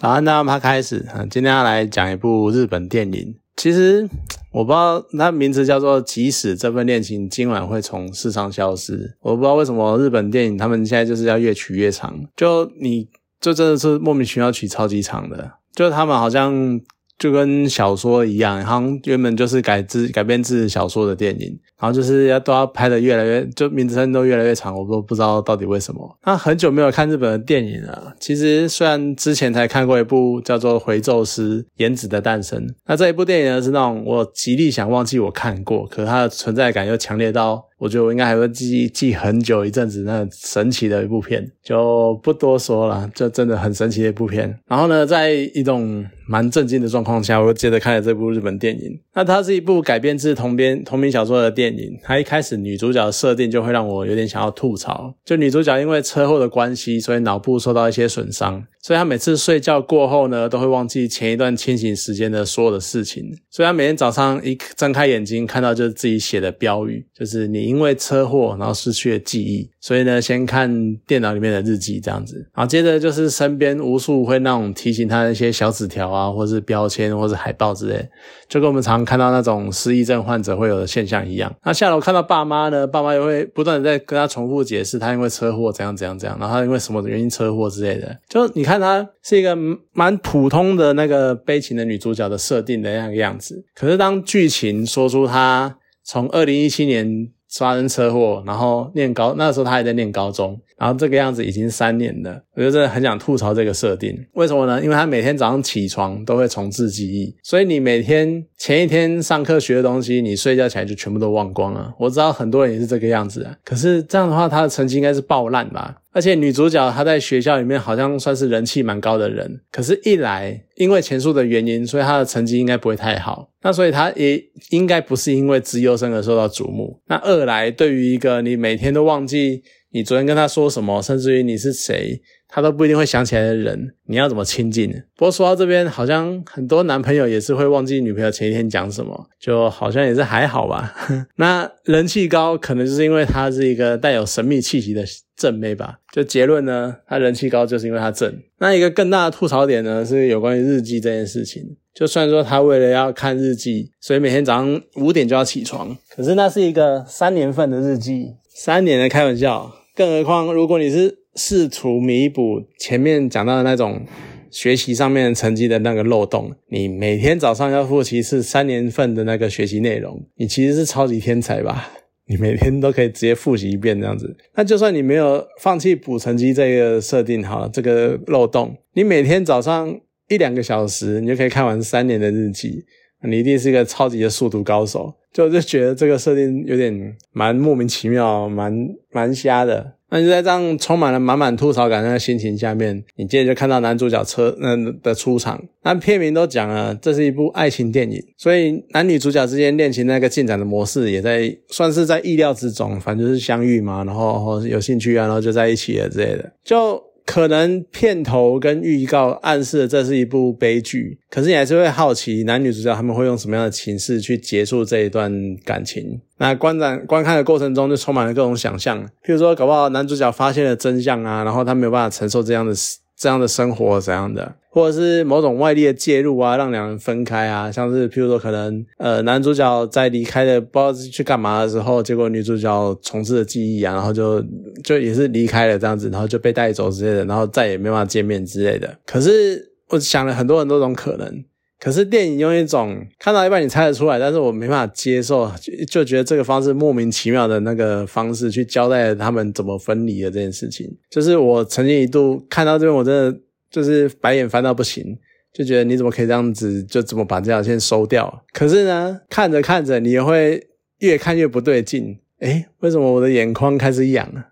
早安，大家开始。嗯，今天要来讲一部日本电影。其实我不知道它名字叫做《即使这份恋情今晚会从世上消失》。我不知道为什么日本电影他们现在就是要越取越长，就你就真的是莫名其妙取超级长的，就他们好像。就跟小说一样，好像原本就是改自改编自小说的电影，然后就是要都要拍的越来越，就名称都越来越长，我都不知道到底为什么。那很久没有看日本的电影了。其实虽然之前才看过一部叫做《回宙师：颜值的诞生》，那这一部电影呢是那种我极力想忘记我看过，可是它的存在感又强烈到。我觉得我应该还会记记很久一阵子，那神奇的一部片就不多说了，这真的很神奇的一部片。然后呢，在一种蛮震惊的状况下，我又接着看了这部日本电影。那它是一部改编自同编同名小说的电。电影它一开始女主角的设定就会让我有点想要吐槽，就女主角因为车祸的关系，所以脑部受到一些损伤。所以她每次睡觉过后呢，都会忘记前一段清醒时间的所有的事情。所以她每天早上一睁开眼睛，看到就是自己写的标语，就是你因为车祸然后失去了记忆。所以呢，先看电脑里面的日记这样子，然后接着就是身边无数会那种提醒他的一些小纸条啊，或是标签，或是海报之类，就跟我们常看到那种失忆症患者会有的现象一样。那下楼看到爸妈呢，爸妈也会不断的在跟他重复解释他因为车祸怎样怎样怎样，然后他因为什么原因车祸之类的。就你看他是一个蛮普通的那个悲情的女主角的设定的那个样子，可是当剧情说出他从二零一七年。发生车祸，然后念高，那时候他还在念高中，然后这个样子已经三年了，我就真的很想吐槽这个设定。为什么呢？因为他每天早上起床都会重置记忆，所以你每天前一天上课学的东西，你睡觉起来就全部都忘光了。我知道很多人也是这个样子啊，可是这样的话，他的成绩应该是爆烂吧？而且女主角她在学校里面好像算是人气蛮高的人，可是，一来因为前述的原因，所以她的成绩应该不会太好。那所以她也应该不是因为资优生而受到瞩目。那二来，对于一个你每天都忘记你昨天跟他说什么，甚至于你是谁。他都不一定会想起来的人，你要怎么亲近？不过说到这边，好像很多男朋友也是会忘记女朋友前一天讲什么，就好像也是还好吧。那人气高，可能就是因为她是一个带有神秘气息的正妹吧。就结论呢，她人气高就是因为她正。那一个更大的吐槽点呢，是有关于日记这件事情。就算说她为了要看日记，所以每天早上五点就要起床，可是那是一个三年份的日记，三年的开玩笑。更何况如果你是。试图弥补前面讲到的那种学习上面成绩的那个漏洞，你每天早上要复习是三年份的那个学习内容，你其实是超级天才吧？你每天都可以直接复习一遍这样子，那就算你没有放弃补成绩这个设定好了，这个漏洞，你每天早上一两个小时，你就可以看完三年的日记，你一定是一个超级的速读高手。就就觉得这个设定有点蛮莫名其妙，蛮蛮瞎的。那就在这样充满了满满吐槽感的心情下面，你接着就看到男主角车嗯的出场。那片名都讲了，这是一部爱情电影，所以男女主角之间恋情那个进展的模式也在算是在意料之中。反正就是相遇嘛，然后有兴趣啊，然后就在一起了之类的。就可能片头跟预告暗示这是一部悲剧，可是你还是会好奇男女主角他们会用什么样的情势去结束这一段感情。那观展观看的过程中就充满了各种想象，譬如说搞不好男主角发现了真相啊，然后他没有办法承受这样的这样的生活怎样的，或者是某种外力的介入啊，让两人分开啊，像是譬如说可能呃男主角在离开的不知道去干嘛的时候，结果女主角重置了记忆啊，然后就就也是离开了这样子，然后就被带走之类的，然后再也没办法见面之类的。可是我想了很多很多种可能。可是电影用一种看到一半你猜得出来，但是我没办法接受，就觉得这个方式莫名其妙的那个方式去交代他们怎么分离的这件事情，就是我曾经一度看到这边，我真的就是白眼翻到不行，就觉得你怎么可以这样子，就怎么把这条线收掉？可是呢，看着看着，你也会越看越不对劲，诶，为什么我的眼眶开始痒了？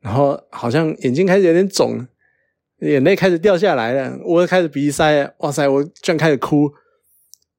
然后好像眼睛开始有点肿。眼泪开始掉下来了，我开始鼻塞，哇塞，我居然开始哭，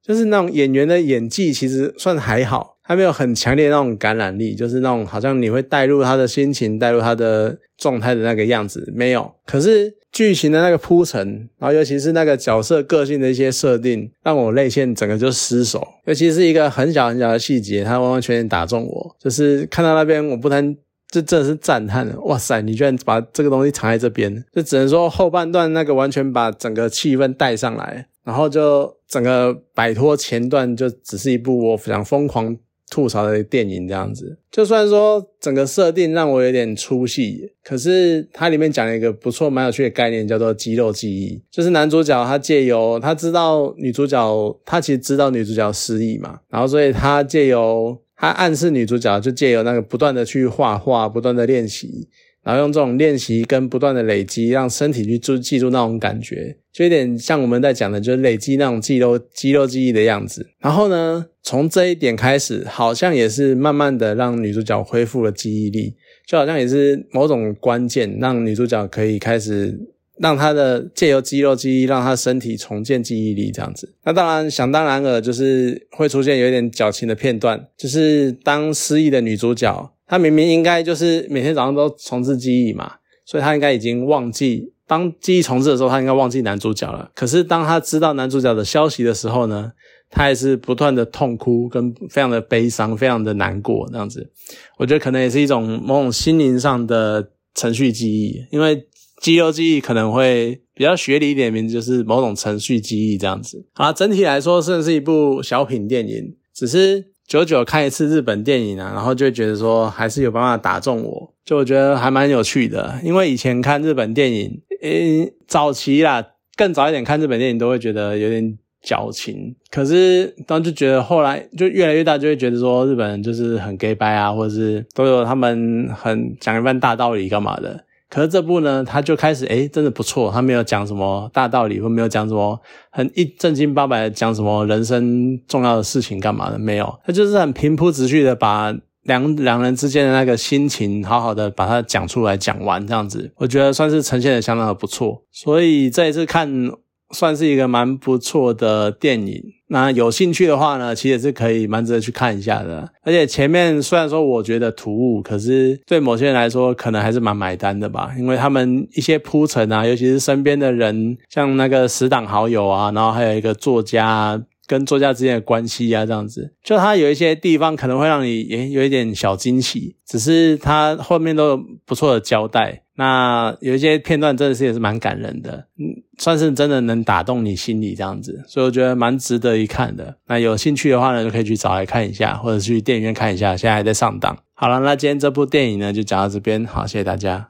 就是那种演员的演技其实算还好，他没有很强烈那种感染力，就是那种好像你会带入他的心情、带入他的状态的那个样子，没有。可是剧情的那个铺陈，然后尤其是那个角色个性的一些设定，让我泪腺整个就失守。尤其是一个很小很小的细节，它完完全全打中我，就是看到那边我不能。这真的是赞叹了！哇塞，你居然把这个东西藏在这边，就只能说后半段那个完全把整个气氛带上来，然后就整个摆脱前段，就只是一部我想疯狂。吐槽的电影这样子，就算说整个设定让我有点出戏，可是它里面讲了一个不错、蛮有趣的概念，叫做肌肉记忆。就是男主角他借由他知道女主角，他其实知道女主角失忆嘛，然后所以他借由他暗示女主角，就借由那个不断的去画画，不断的练习。然后用这种练习跟不断的累积，让身体去记记住那种感觉，就有点像我们在讲的，就是累积那种肌肉肌肉记忆的样子。然后呢，从这一点开始，好像也是慢慢的让女主角恢复了记忆力，就好像也是某种关键，让女主角可以开始让他的借由肌肉记忆，让他身体重建记忆力这样子。那当然想当然尔，就是会出现有一点矫情的片段，就是当失忆的女主角。她明明应该就是每天早上都重置记忆嘛，所以她应该已经忘记当记忆重置的时候，她应该忘记男主角了。可是当她知道男主角的消息的时候呢，她还是不断的痛哭，跟非常的悲伤，非常的难过这样子。我觉得可能也是一种某种心灵上的程序记忆，因为肌肉记忆可能会比较学理一点，名字就是某种程序记忆这样子。好，整体来说，算是一部小品电影，只是。久久看一次日本电影啊，然后就会觉得说还是有办法打中我，就我觉得还蛮有趣的。因为以前看日本电影，诶，早期啦，更早一点看日本电影都会觉得有点矫情，可是当就觉得后来就越来越大，就会觉得说日本人就是很 gay 掰啊，或者是都有他们很讲一番大道理干嘛的。可是这部呢，他就开始诶真的不错，他没有讲什么大道理，或没有讲什么很一正经八百的讲什么人生重要的事情干嘛的，没有，他就是很平铺直叙的把两两人之间的那个心情好好的把它讲出来讲完，这样子，我觉得算是呈现的相当的不错，所以这一次看。算是一个蛮不错的电影，那有兴趣的话呢，其实是可以蛮值得去看一下的。而且前面虽然说我觉得突兀，可是对某些人来说，可能还是蛮买单的吧。因为他们一些铺陈啊，尤其是身边的人，像那个死党好友啊，然后还有一个作家跟作家之间的关系啊，这样子，就他有一些地方可能会让你也有一点小惊喜，只是他后面都有不错的交代。那有一些片段真的是也是蛮感人的，嗯，算是真的能打动你心里这样子，所以我觉得蛮值得一看的。那有兴趣的话呢，就可以去找来看一下，或者去电影院看一下，现在还在上档。好了，那今天这部电影呢就讲到这边，好，谢谢大家。